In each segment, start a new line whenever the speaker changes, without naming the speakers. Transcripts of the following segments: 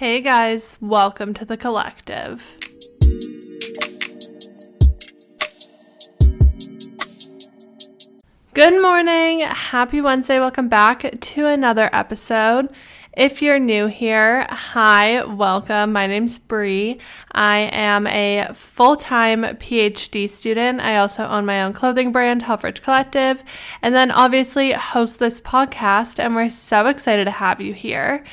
Hey guys, welcome to the collective. Good morning, happy Wednesday. Welcome back to another episode. If you're new here, hi, welcome. My name's Bri. I am a full time PhD student. I also own my own clothing brand, Helfrich Collective, and then obviously host this podcast. And we're so excited to have you here.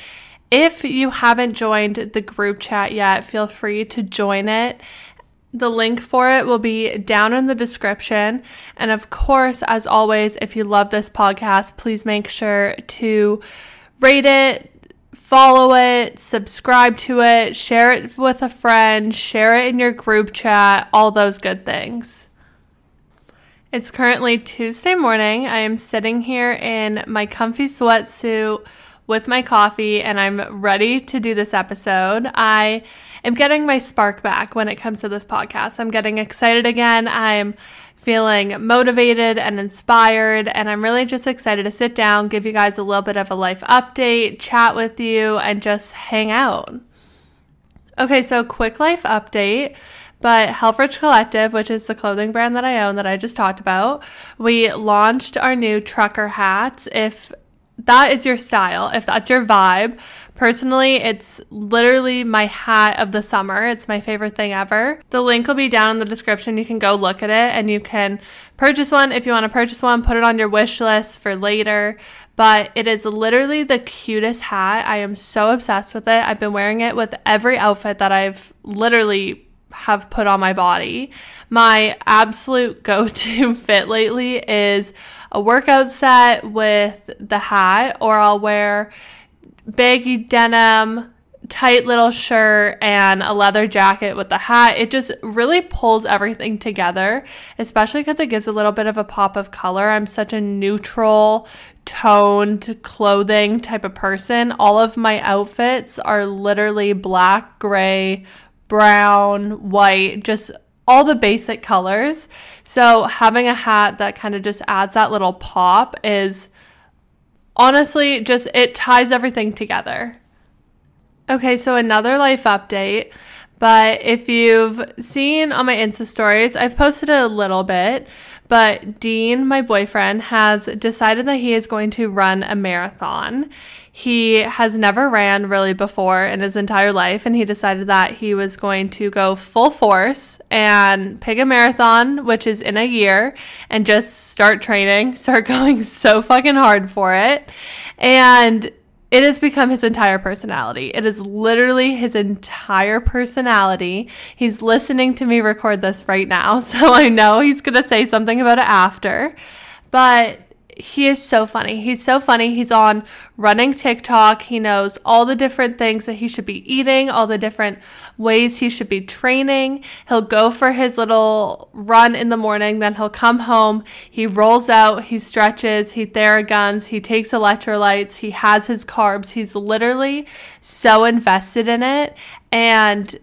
If you haven't joined the group chat yet, feel free to join it. The link for it will be down in the description. And of course, as always, if you love this podcast, please make sure to rate it, follow it, subscribe to it, share it with a friend, share it in your group chat, all those good things. It's currently Tuesday morning. I am sitting here in my comfy sweatsuit with my coffee and I'm ready to do this episode. I am getting my spark back when it comes to this podcast. I'm getting excited again. I'm feeling motivated and inspired, and I'm really just excited to sit down, give you guys a little bit of a life update, chat with you, and just hang out. Okay, so quick life update. But Helfrich Collective, which is the clothing brand that I own that I just talked about, we launched our new trucker hats. If that is your style, if that's your vibe. Personally, it's literally my hat of the summer. It's my favorite thing ever. The link will be down in the description. You can go look at it and you can purchase one if you want to purchase one, put it on your wish list for later. But it is literally the cutest hat. I am so obsessed with it. I've been wearing it with every outfit that I've literally have put on my body. My absolute go to fit lately is a workout set with the hat, or I'll wear baggy denim, tight little shirt, and a leather jacket with the hat. It just really pulls everything together, especially because it gives a little bit of a pop of color. I'm such a neutral, toned clothing type of person. All of my outfits are literally black, gray, brown, white, just all the basic colors. So having a hat that kind of just adds that little pop is honestly just it ties everything together. Okay, so another life update. But if you've seen on my Insta stories, I've posted a little bit. But Dean, my boyfriend, has decided that he is going to run a marathon. He has never ran really before in his entire life, and he decided that he was going to go full force and pick a marathon, which is in a year, and just start training, start going so fucking hard for it. And it has become his entire personality. It is literally his entire personality. He's listening to me record this right now, so I know he's going to say something about it after. But he is so funny. He's so funny. He's on running TikTok. He knows all the different things that he should be eating, all the different ways he should be training. He'll go for his little run in the morning, then he'll come home. He rolls out, he stretches, he theraguns, he takes electrolytes, he has his carbs. He's literally so invested in it. And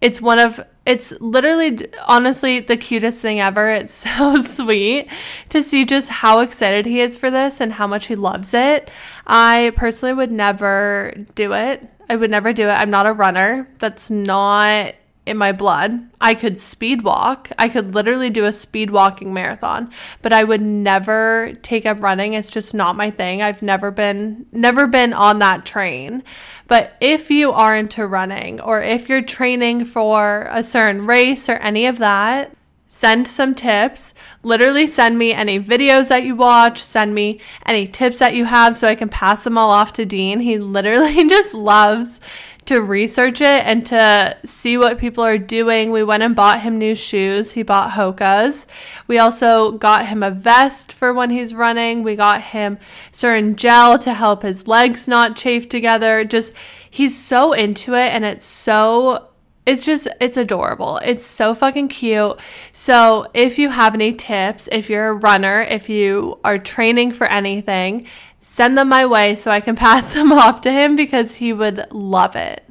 it's one of it's literally honestly the cutest thing ever. It's so sweet to see just how excited he is for this and how much he loves it. I personally would never do it. I would never do it. I'm not a runner. That's not in my blood. I could speed walk. I could literally do a speed walking marathon, but I would never take up running. It's just not my thing. I've never been never been on that train. But if you are into running or if you're training for a certain race or any of that, send some tips. Literally, send me any videos that you watch, send me any tips that you have so I can pass them all off to Dean. He literally just loves to research it and to see what people are doing. We went and bought him new shoes. He bought Hoka's. We also got him a vest for when he's running. We got him certain gel to help his legs not chafe together. Just, he's so into it and it's so it's just it's adorable. It's so fucking cute. So, if you have any tips, if you're a runner, if you are training for anything, send them my way so I can pass them off to him because he would love it.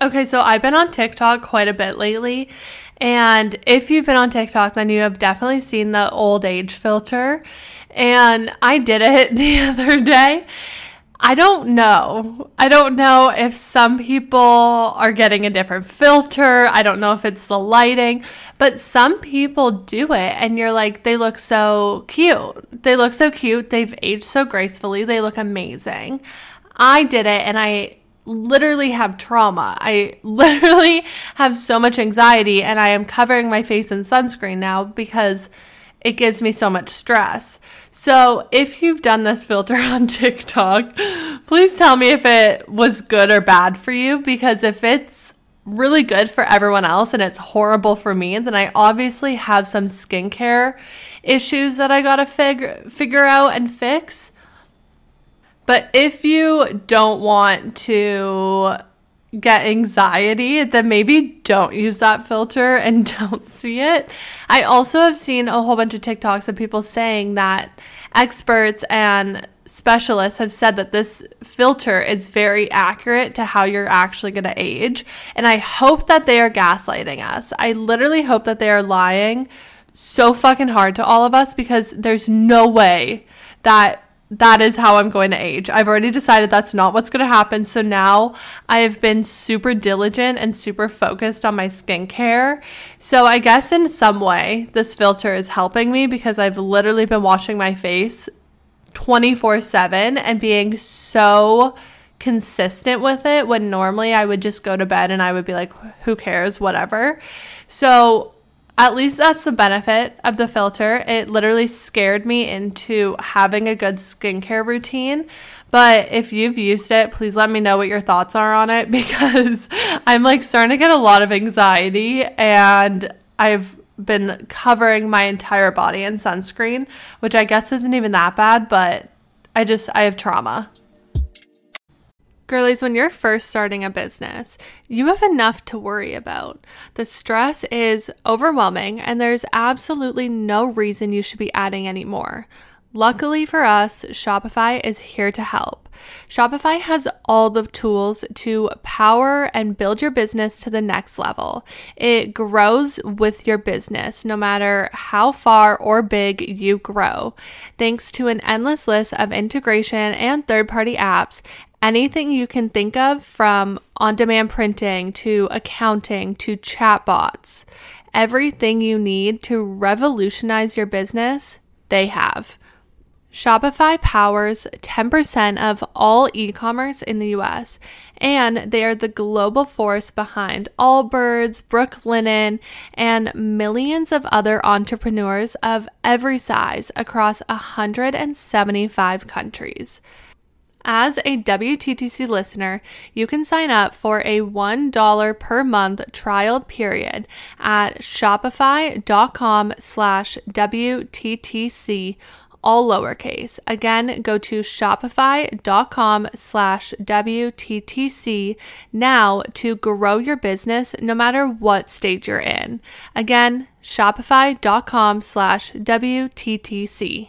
Okay, so I've been on TikTok quite a bit lately. And if you've been on TikTok, then you have definitely seen the old age filter. And I did it the other day. I don't know. I don't know if some people are getting a different filter. I don't know if it's the lighting, but some people do it and you're like, they look so cute. They look so cute. They've aged so gracefully. They look amazing. I did it and I literally have trauma. I literally have so much anxiety and I am covering my face in sunscreen now because it gives me so much stress. So, if you've done this filter on TikTok, please tell me if it was good or bad for you because if it's really good for everyone else and it's horrible for me, then I obviously have some skincare issues that I got to fig- figure out and fix. But if you don't want to get anxiety, then maybe don't use that filter and don't see it. I also have seen a whole bunch of TikToks of people saying that experts and specialists have said that this filter is very accurate to how you're actually going to age. And I hope that they are gaslighting us. I literally hope that they are lying so fucking hard to all of us because there's no way that that is how I'm going to age. I've already decided that's not what's going to happen. So now I have been super diligent and super focused on my skincare. So I guess in some way, this filter is helping me because I've literally been washing my face 24 7 and being so consistent with it when normally I would just go to bed and I would be like, who cares, whatever. So at least that's the benefit of the filter. It literally scared me into having a good skincare routine. But if you've used it, please let me know what your thoughts are on it because I'm like starting to get a lot of anxiety and I've been covering my entire body in sunscreen, which I guess isn't even that bad, but I just, I have trauma. Girlies, when you're first starting a business, you have enough to worry about. The stress is overwhelming, and there's absolutely no reason you should be adding any more. Luckily for us, Shopify is here to help. Shopify has all the tools to power and build your business to the next level. It grows with your business, no matter how far or big you grow. Thanks to an endless list of integration and third party apps, anything you can think of from on demand printing to accounting to chatbots. Everything you need to revolutionize your business, they have. Shopify powers 10% of all e commerce in the US, and they are the global force behind Allbirds, Brooklinen, and millions of other entrepreneurs of every size across 175 countries. As a WTTC listener, you can sign up for a $1 per month trial period at shopify.com slash WTTC, all lowercase. Again, go to shopify.com slash WTTC now to grow your business no matter what stage you're in. Again, shopify.com slash WTTC.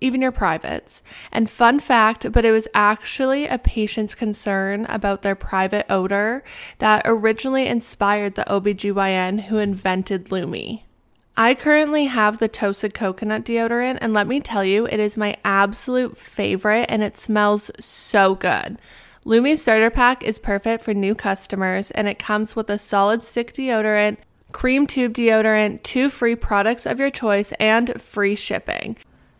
even your privates. And fun fact, but it was actually a patient's concern about their private odor that originally inspired the OBGYN who invented Lume. I currently have the toasted coconut deodorant, and let me tell you, it is my absolute favorite and it smells so good. Lume Starter Pack is perfect for new customers, and it comes with a solid stick deodorant, cream tube deodorant, two free products of your choice, and free shipping.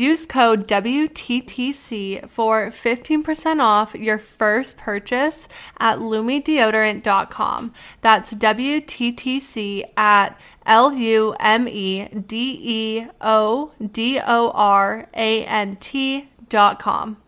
Use code WTTC for 15% off your first purchase at lumedeodorant.com. That's WTTC at L U M E D E O D O R A N T dot com.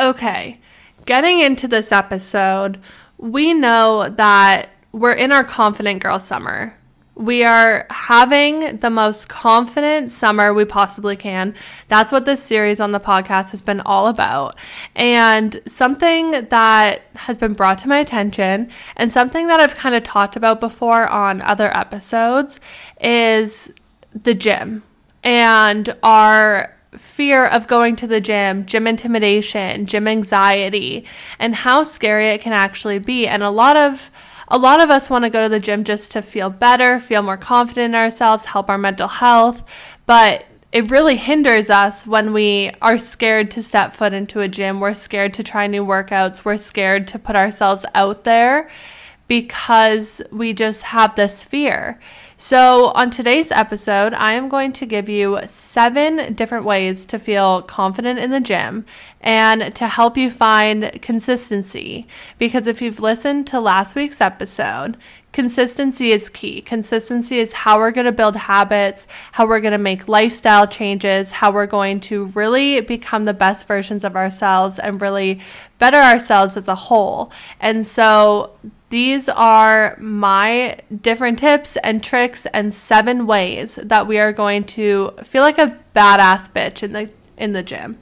Okay, getting into this episode, we know that we're in our confident girl summer. We are having the most confident summer we possibly can. That's what this series on the podcast has been all about. And something that has been brought to my attention and something that I've kind of talked about before on other episodes is the gym and our fear of going to the gym, gym intimidation, gym anxiety, and how scary it can actually be. And a lot of a lot of us want to go to the gym just to feel better, feel more confident in ourselves, help our mental health, but it really hinders us when we are scared to step foot into a gym. We're scared to try new workouts. We're scared to put ourselves out there because we just have this fear. So, on today's episode, I am going to give you seven different ways to feel confident in the gym and to help you find consistency. Because if you've listened to last week's episode, consistency is key. Consistency is how we're going to build habits, how we're going to make lifestyle changes, how we're going to really become the best versions of ourselves and really better ourselves as a whole. And so, these are my different tips and tricks and seven ways that we are going to feel like a badass bitch in the in the gym.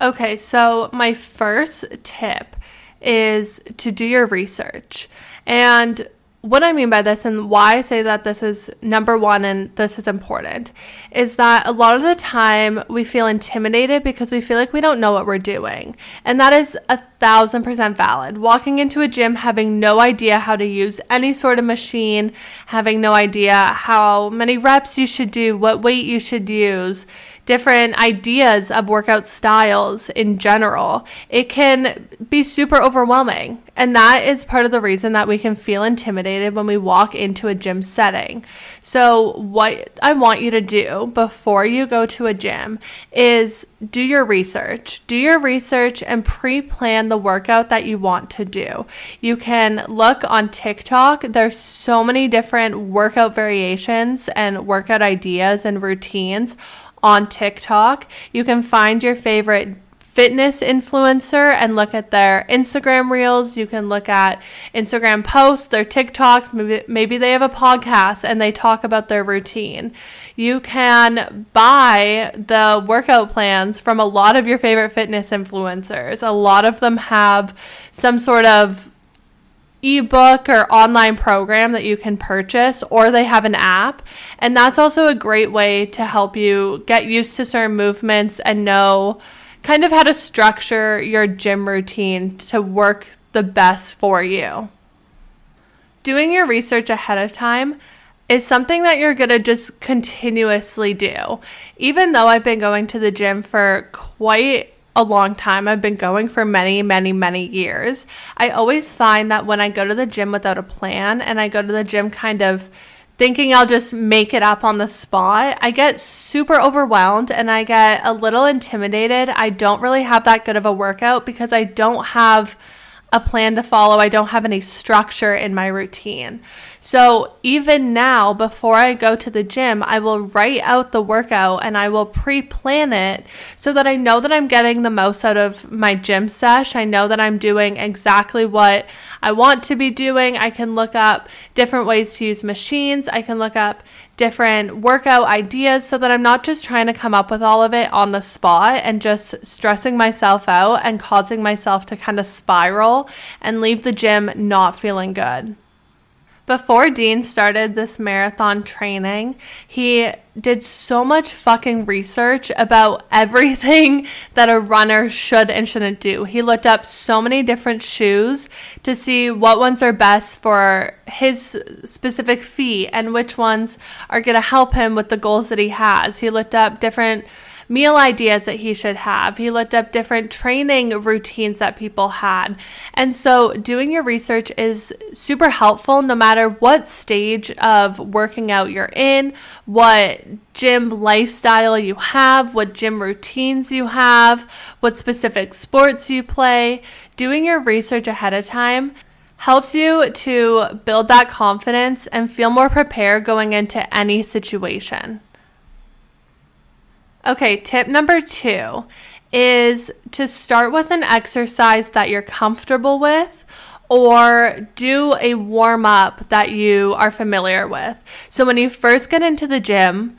Okay, so my first tip is to do your research. And what I mean by this and why I say that this is number one and this is important is that a lot of the time we feel intimidated because we feel like we don't know what we're doing. And that is a thousand percent valid. Walking into a gym having no idea how to use any sort of machine, having no idea how many reps you should do, what weight you should use, different ideas of workout styles in general, it can be super overwhelming. And that is part of the reason that we can feel intimidated when we walk into a gym setting. So, what I want you to do before you go to a gym is do your research. Do your research and pre plan the workout that you want to do. You can look on TikTok, there's so many different workout variations and workout ideas and routines on TikTok. You can find your favorite fitness influencer and look at their Instagram reels. You can look at Instagram posts, their TikToks. Maybe, maybe they have a podcast and they talk about their routine. You can buy the workout plans from a lot of your favorite fitness influencers. A lot of them have some sort of ebook or online program that you can purchase, or they have an app. And that's also a great way to help you get used to certain movements and know kind of how to structure your gym routine to work the best for you. Doing your research ahead of time is something that you're going to just continuously do. Even though I've been going to the gym for quite a long time. I've been going for many, many, many years. I always find that when I go to the gym without a plan and I go to the gym kind of thinking I'll just make it up on the spot, I get super overwhelmed and I get a little intimidated. I don't really have that good of a workout because I don't have a plan to follow. I don't have any structure in my routine. So even now, before I go to the gym, I will write out the workout and I will pre plan it so that I know that I'm getting the most out of my gym sesh. I know that I'm doing exactly what I want to be doing. I can look up different ways to use machines. I can look up different workout ideas so that I'm not just trying to come up with all of it on the spot and just stressing myself out and causing myself to kind of spiral and leave the gym not feeling good. Before Dean started this marathon training, he did so much fucking research about everything that a runner should and shouldn't do. He looked up so many different shoes to see what ones are best for his specific feet and which ones are going to help him with the goals that he has. He looked up different meal ideas that he should have. He looked up different training routines that people had. And so, doing your research is super helpful no matter what stage of working out you're in, what gym lifestyle you have, what gym routines you have, what specific sports you play. Doing your research ahead of time helps you to build that confidence and feel more prepared going into any situation. Okay, tip number two is to start with an exercise that you're comfortable with or do a warm up that you are familiar with. So, when you first get into the gym,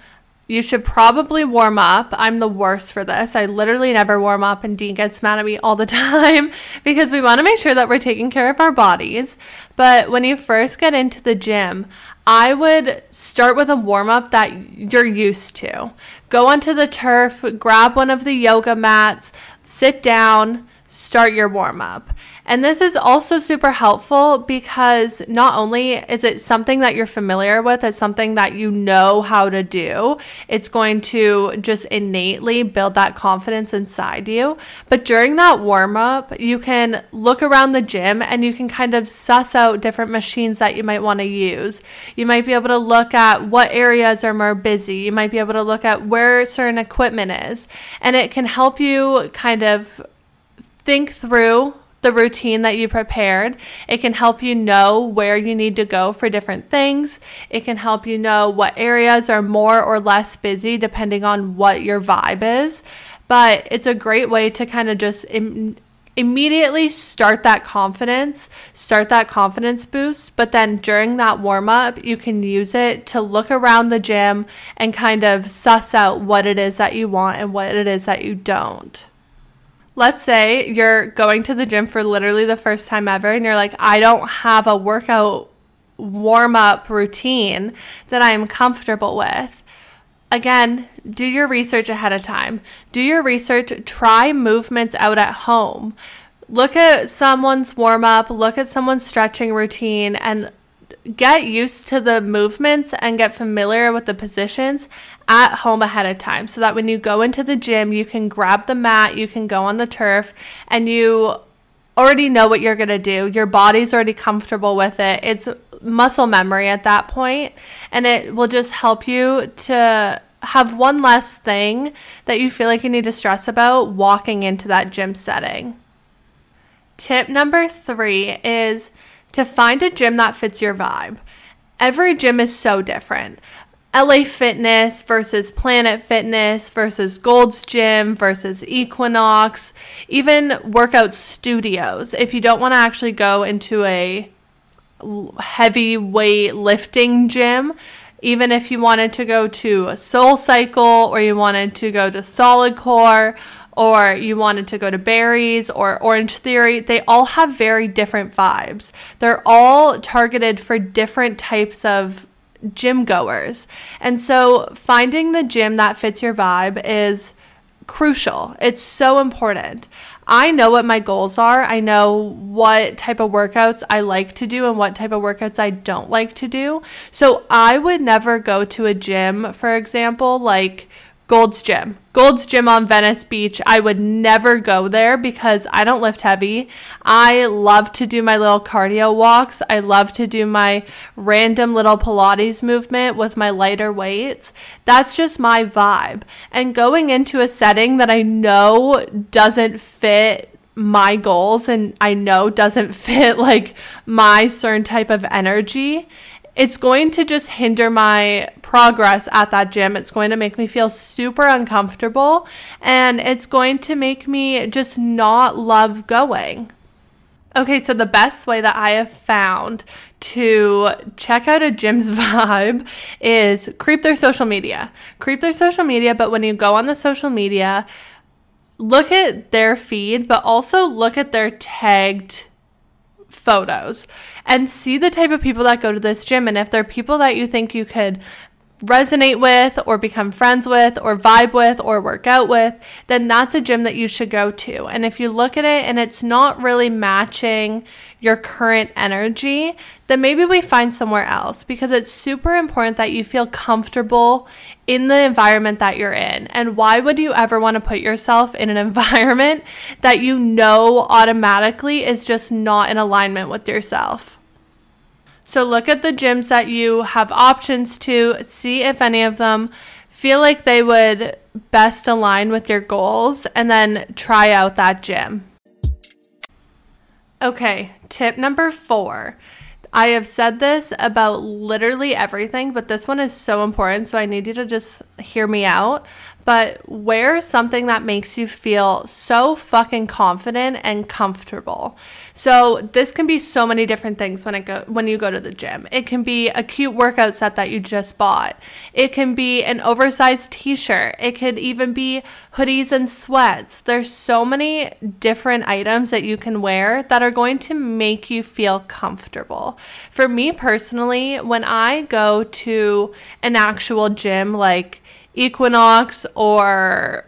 you should probably warm up. I'm the worst for this. I literally never warm up, and Dean gets mad at me all the time because we want to make sure that we're taking care of our bodies. But when you first get into the gym, I would start with a warm up that you're used to. Go onto the turf, grab one of the yoga mats, sit down, start your warm up. And this is also super helpful because not only is it something that you're familiar with, it's something that you know how to do, it's going to just innately build that confidence inside you. But during that warm up, you can look around the gym and you can kind of suss out different machines that you might want to use. You might be able to look at what areas are more busy, you might be able to look at where certain equipment is, and it can help you kind of think through the routine that you prepared. It can help you know where you need to go for different things. It can help you know what areas are more or less busy depending on what your vibe is. But it's a great way to kind of just Im- immediately start that confidence, start that confidence boost. But then during that warm up, you can use it to look around the gym and kind of suss out what it is that you want and what it is that you don't let's say you're going to the gym for literally the first time ever and you're like, I don't have a workout warm up routine that I'm comfortable with. Again, do your research ahead of time. Do your research, try movements out at home. Look at someone's warm up, look at someone's stretching routine, and get used to the movements and get familiar with the positions at home ahead of time so that when you go into the gym, you can grab the mat, you can go on the turf, and you already know what you're going to do. Your body's already comfortable with it. It's muscle memory at that point, and it will just help you to have one less thing that you feel like you need to stress about walking into that gym setting. Tip number three is to find a gym that fits your vibe. Every gym is so different. LA Fitness versus Planet Fitness versus Gold's Gym versus Equinox, even workout studios. If you don't want to actually go into a heavy weight lifting gym, even if you wanted to go to a Soul Cycle or you wanted to go to Solid Core or you wanted to go to Barry's or Orange Theory, they all have very different vibes. They're all targeted for different types of gym goers. And so finding the gym that fits your vibe is crucial. It's so important. I know what my goals are. I know what type of workouts I like to do and what type of workouts I don't like to do. So I would never go to a gym, for example, like Gold's Gym. Gold's Gym on Venice Beach. I would never go there because I don't lift heavy. I love to do my little cardio walks. I love to do my random little Pilates movement with my lighter weights. That's just my vibe. And going into a setting that I know doesn't fit my goals and I know doesn't fit like my certain type of energy it's going to just hinder my progress at that gym. It's going to make me feel super uncomfortable and it's going to make me just not love going. Okay, so the best way that I have found to check out a gym's vibe is creep their social media. Creep their social media, but when you go on the social media, look at their feed, but also look at their tagged photos and see the type of people that go to this gym. And if they're people that you think you could resonate with or become friends with or vibe with or work out with, then that's a gym that you should go to. And if you look at it and it's not really matching your current energy, then maybe we find somewhere else because it's super important that you feel comfortable in the environment that you're in. And why would you ever want to put yourself in an environment that you know automatically is just not in alignment with yourself? So look at the gyms that you have options to, see if any of them feel like they would best align with your goals, and then try out that gym. Okay, tip number four. I have said this about literally everything, but this one is so important. So I need you to just hear me out but wear something that makes you feel so fucking confident and comfortable. So this can be so many different things when it go when you go to the gym. It can be a cute workout set that you just bought. It can be an oversized t-shirt. It could even be hoodies and sweats. There's so many different items that you can wear that are going to make you feel comfortable. For me personally, when I go to an actual gym like Equinox or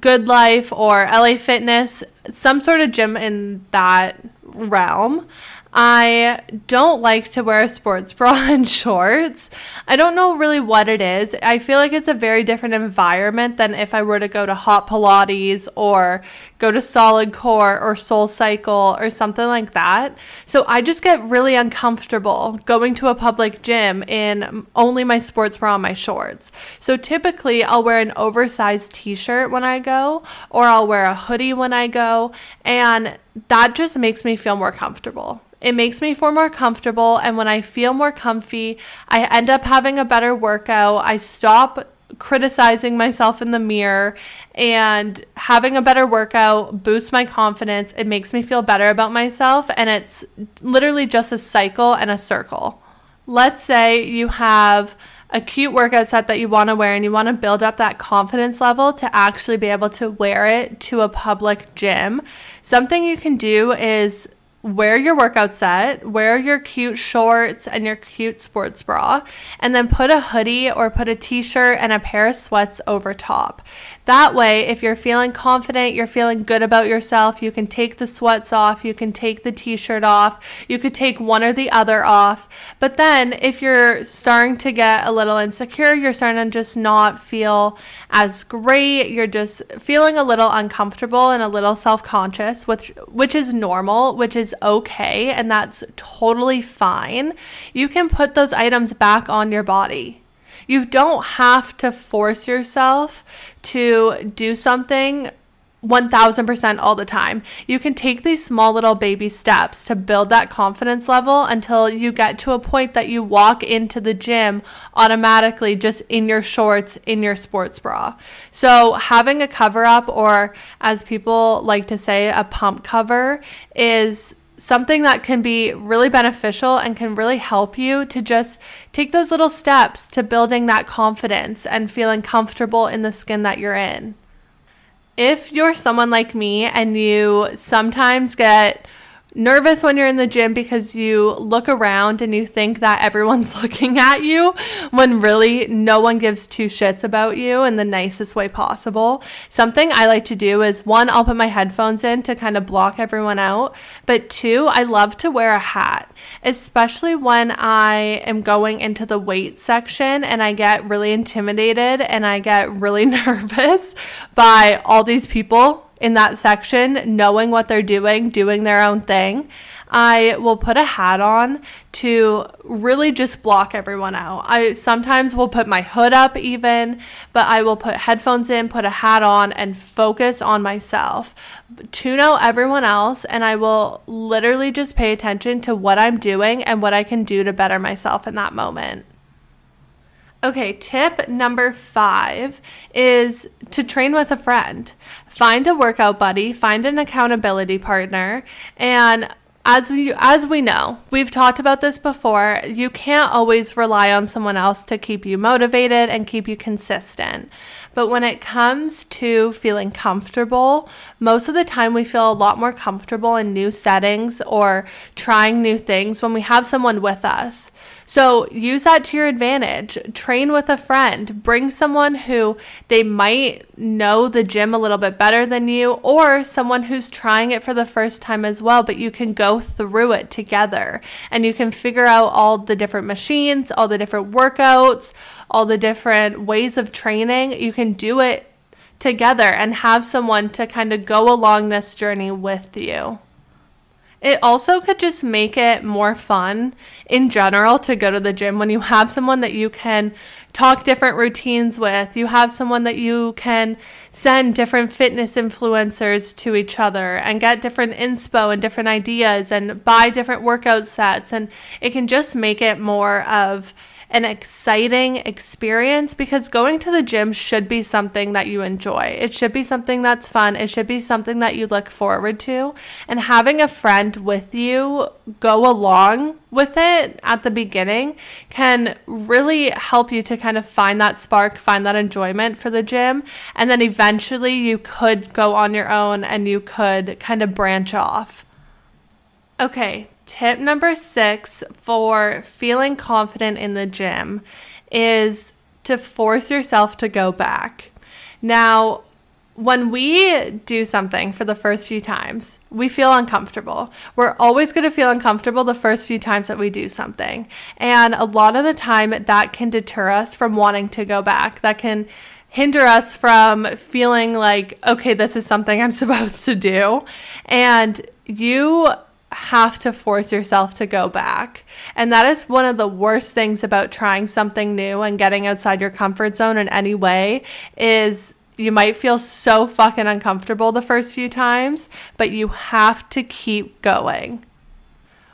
Good Life or LA Fitness, some sort of gym in that realm. I don't like to wear a sports bra and shorts. I don't know really what it is. I feel like it's a very different environment than if I were to go to Hot Pilates or go to Solid Core or Soul Cycle or something like that. So I just get really uncomfortable going to a public gym in only my sports bra and my shorts. So typically I'll wear an oversized t shirt when I go, or I'll wear a hoodie when I go. And that just makes me feel more comfortable. It makes me feel more comfortable. And when I feel more comfy, I end up having a better workout. I stop criticizing myself in the mirror and having a better workout boosts my confidence. It makes me feel better about myself. And it's literally just a cycle and a circle. Let's say you have a cute workout set that you want to wear and you want to build up that confidence level to actually be able to wear it to a public gym. Something you can do is wear your workout set, wear your cute shorts and your cute sports bra, and then put a hoodie or put a t shirt and a pair of sweats over top. That way, if you're feeling confident, you're feeling good about yourself, you can take the sweats off, you can take the t shirt off, you could take one or the other off. But then, if you're starting to get a little insecure, you're starting to just not feel as great, you're just feeling a little uncomfortable and a little self conscious, which, which is normal, which is okay, and that's totally fine. You can put those items back on your body. You don't have to force yourself to do something 1000% all the time. You can take these small little baby steps to build that confidence level until you get to a point that you walk into the gym automatically just in your shorts, in your sports bra. So, having a cover up, or as people like to say, a pump cover, is something that can be really beneficial and can really help you to just take those little steps to building that confidence and feeling comfortable in the skin that you're in. If you're someone like me and you sometimes get nervous when you're in the gym because you look around and you think that everyone's looking at you when really no one gives two shits about you in the nicest way possible. Something I like to do is one, I'll put my headphones in to kind of block everyone out, but two, I love to wear a hat, especially when I am going into the weight section and I get really intimidated and I get really nervous by all these people in that section, knowing what they're doing, doing their own thing. I will put a hat on to really just block everyone out. I sometimes will put my hood up even, but I will put headphones in, put a hat on, and focus on myself. Tune out everyone else, and I will literally just pay attention to what I'm doing and what I can do to better myself in that moment. Okay, tip number five is to train with a friend. Find a workout buddy, find an accountability partner, and as we as we know, we've talked about this before, you can't always rely on someone else to keep you motivated and keep you consistent. But when it comes to feeling comfortable, most of the time we feel a lot more comfortable in new settings or trying new things when we have someone with us. So use that to your advantage. Train with a friend. Bring someone who they might know the gym a little bit better than you, or someone who's trying it for the first time as well, but you can go through it together and you can figure out all the different machines, all the different workouts, all the different ways of training. You can do it together and have someone to kind of go along this journey with you. It also could just make it more fun in general to go to the gym when you have someone that you can talk different routines with. You have someone that you can send different fitness influencers to each other and get different inspo and different ideas and buy different workout sets. And it can just make it more of an exciting experience because going to the gym should be something that you enjoy. It should be something that's fun. It should be something that you look forward to. And having a friend with you go along with it at the beginning can really help you to kind of find that spark, find that enjoyment for the gym. And then eventually you could go on your own and you could kind of branch off. Okay, Tip number six for feeling confident in the gym is to force yourself to go back. Now, when we do something for the first few times, we feel uncomfortable. We're always going to feel uncomfortable the first few times that we do something. And a lot of the time, that can deter us from wanting to go back. That can hinder us from feeling like, okay, this is something I'm supposed to do. And you have to force yourself to go back. And that is one of the worst things about trying something new and getting outside your comfort zone in any way is you might feel so fucking uncomfortable the first few times, but you have to keep going.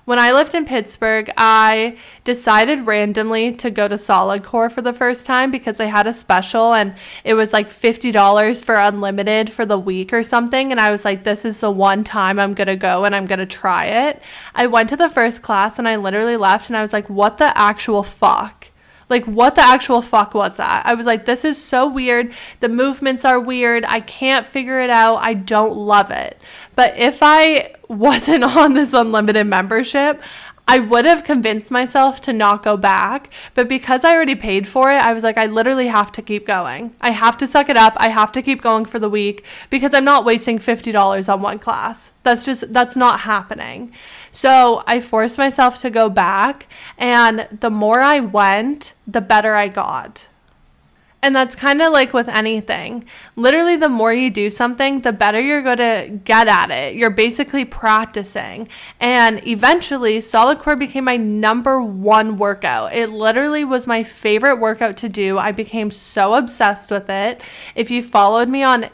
When I lived in Pittsburgh, I decided randomly to go to Solid Core for the first time because they had a special and it was like $50 for unlimited for the week or something. And I was like, this is the one time I'm going to go and I'm going to try it. I went to the first class and I literally left and I was like, what the actual fuck? Like, what the actual fuck was that? I was like, this is so weird. The movements are weird. I can't figure it out. I don't love it. But if I wasn't on this unlimited membership, I would have convinced myself to not go back, but because I already paid for it, I was like, I literally have to keep going. I have to suck it up. I have to keep going for the week because I'm not wasting $50 on one class. That's just, that's not happening. So I forced myself to go back, and the more I went, the better I got. And that's kind of like with anything. Literally, the more you do something, the better you're going to get at it. You're basically practicing. And eventually, Solid Core became my number one workout. It literally was my favorite workout to do. I became so obsessed with it. If you followed me on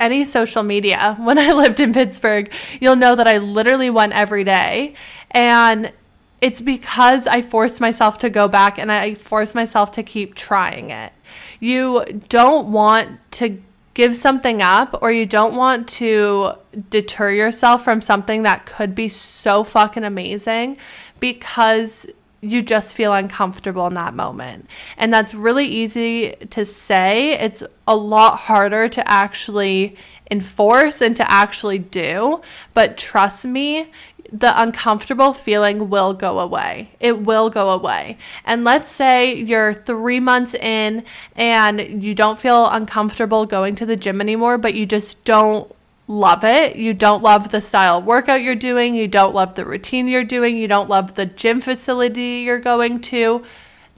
any social media when I lived in Pittsburgh, you'll know that I literally went every day. And it's because I forced myself to go back and I forced myself to keep trying it. You don't want to give something up or you don't want to deter yourself from something that could be so fucking amazing because you just feel uncomfortable in that moment. And that's really easy to say. It's a lot harder to actually enforce and to actually do. But trust me, the uncomfortable feeling will go away. It will go away. And let's say you're three months in and you don't feel uncomfortable going to the gym anymore, but you just don't love it. You don't love the style workout you're doing. You don't love the routine you're doing. You don't love the gym facility you're going to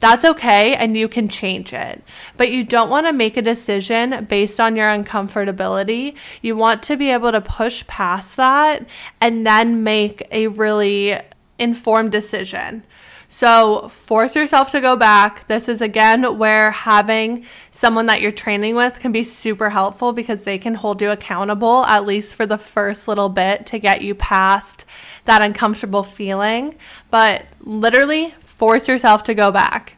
that's okay and you can change it. But you don't want to make a decision based on your uncomfortability. You want to be able to push past that and then make a really informed decision. So force yourself to go back. This is again where having someone that you're training with can be super helpful because they can hold you accountable, at least for the first little bit, to get you past that uncomfortable feeling. But literally, force yourself to go back.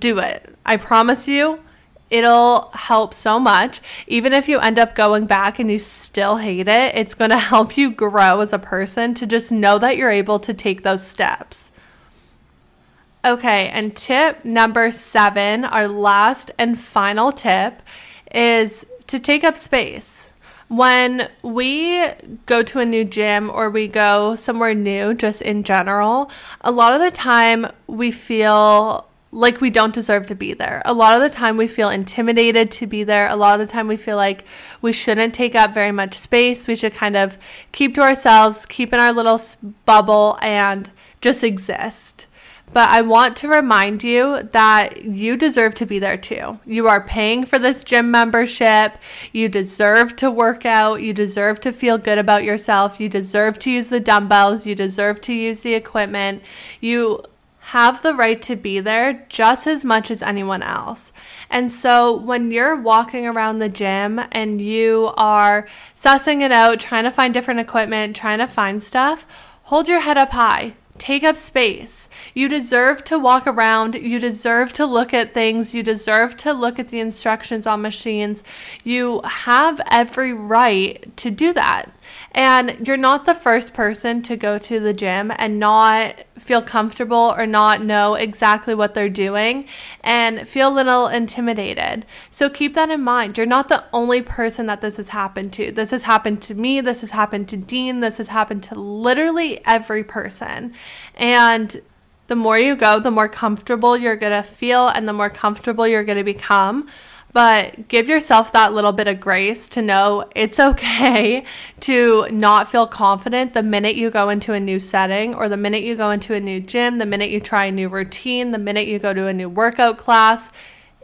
Do it. I promise you, it'll help so much. Even if you end up going back and you still hate it, it's going to help you grow as a person to just know that you're able to take those steps. Okay, and tip number seven, our last and final tip, is to take up space. When we go to a new gym or we go somewhere new, just in general, a lot of the time we feel like we don't deserve to be there. A lot of the time we feel intimidated to be there. A lot of the time we feel like we shouldn't take up very much space. We should kind of keep to ourselves, keep in our little bubble and just exist. But I want to remind you that you deserve to be there too. You are paying for this gym membership. You deserve to work out. You deserve to feel good about yourself. You deserve to use the dumbbells. You deserve to use the equipment. You have the right to be there just as much as anyone else. And so when you're walking around the gym and you are sussing it out, trying to find different equipment, trying to find stuff, hold your head up high. Take up space. You deserve to walk around. You deserve to look at things. You deserve to look at the instructions on machines. You have every right to do that. And you're not the first person to go to the gym and not feel comfortable or not know exactly what they're doing and feel a little intimidated. So keep that in mind. You're not the only person that this has happened to. This has happened to me. This has happened to Dean. This has happened to literally every person. And the more you go, the more comfortable you're going to feel and the more comfortable you're going to become but give yourself that little bit of grace to know it's okay to not feel confident the minute you go into a new setting or the minute you go into a new gym, the minute you try a new routine, the minute you go to a new workout class.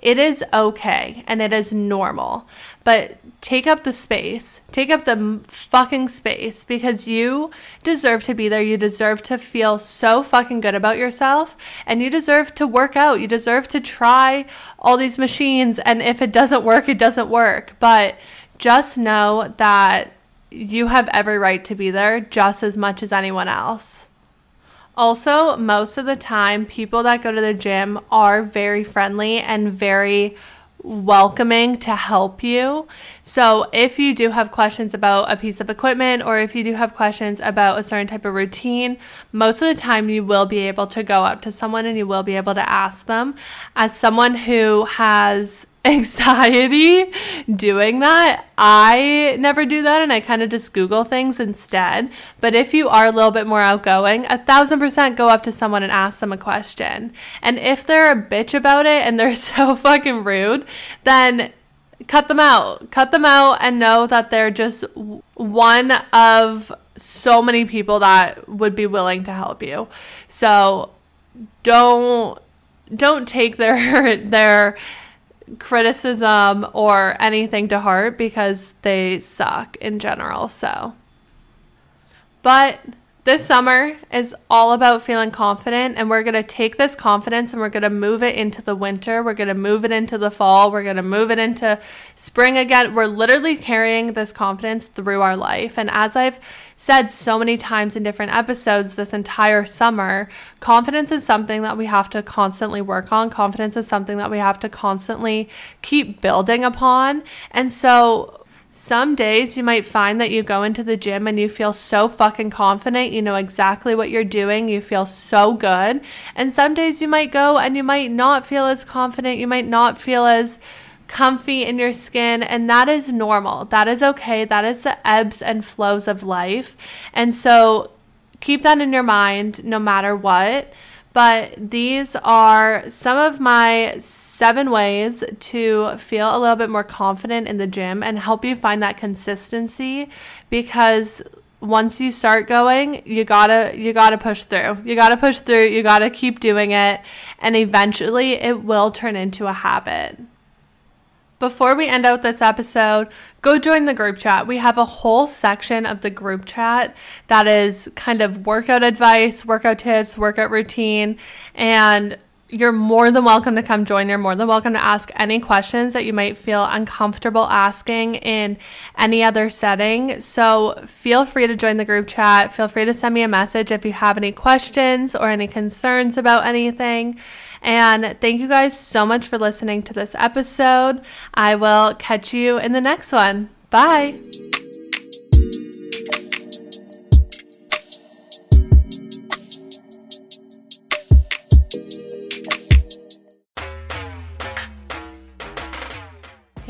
It is okay and it is normal. But take up the space. Take up the fucking space because you deserve to be there. You deserve to feel so fucking good about yourself and you deserve to work out. You deserve to try all these machines. And if it doesn't work, it doesn't work. But just know that you have every right to be there just as much as anyone else. Also, most of the time, people that go to the gym are very friendly and very welcoming to help you. So, if you do have questions about a piece of equipment or if you do have questions about a certain type of routine, most of the time you will be able to go up to someone and you will be able to ask them. As someone who has anxiety doing that. I never do that and I kind of just Google things instead. But if you are a little bit more outgoing, a thousand percent go up to someone and ask them a question. And if they're a bitch about it and they're so fucking rude, then cut them out. Cut them out and know that they're just one of so many people that would be willing to help you. So don't don't take their their criticism or anything to heart because they suck in general. So, but this summer is all about feeling confident, and we're going to take this confidence and we're going to move it into the winter. We're going to move it into the fall. We're going to move it into spring again. We're literally carrying this confidence through our life. And as I've said so many times in different episodes this entire summer, confidence is something that we have to constantly work on. Confidence is something that we have to constantly keep building upon. And so, some days you might find that you go into the gym and you feel so fucking confident. You know exactly what you're doing. You feel so good. And some days you might go and you might not feel as confident. You might not feel as comfy in your skin. And that is normal. That is okay. That is the ebbs and flows of life. And so keep that in your mind no matter what. But these are some of my seven ways to feel a little bit more confident in the gym and help you find that consistency because once you start going you gotta you gotta push through. You gotta push through. You gotta keep doing it. And eventually it will turn into a habit. Before we end out this episode, go join the group chat. We have a whole section of the group chat that is kind of workout advice, workout tips, workout routine, and you're more than welcome to come join. You're more than welcome to ask any questions that you might feel uncomfortable asking in any other setting. So feel free to join the group chat. Feel free to send me a message if you have any questions or any concerns about anything. And thank you guys so much for listening to this episode. I will catch you in the next one. Bye.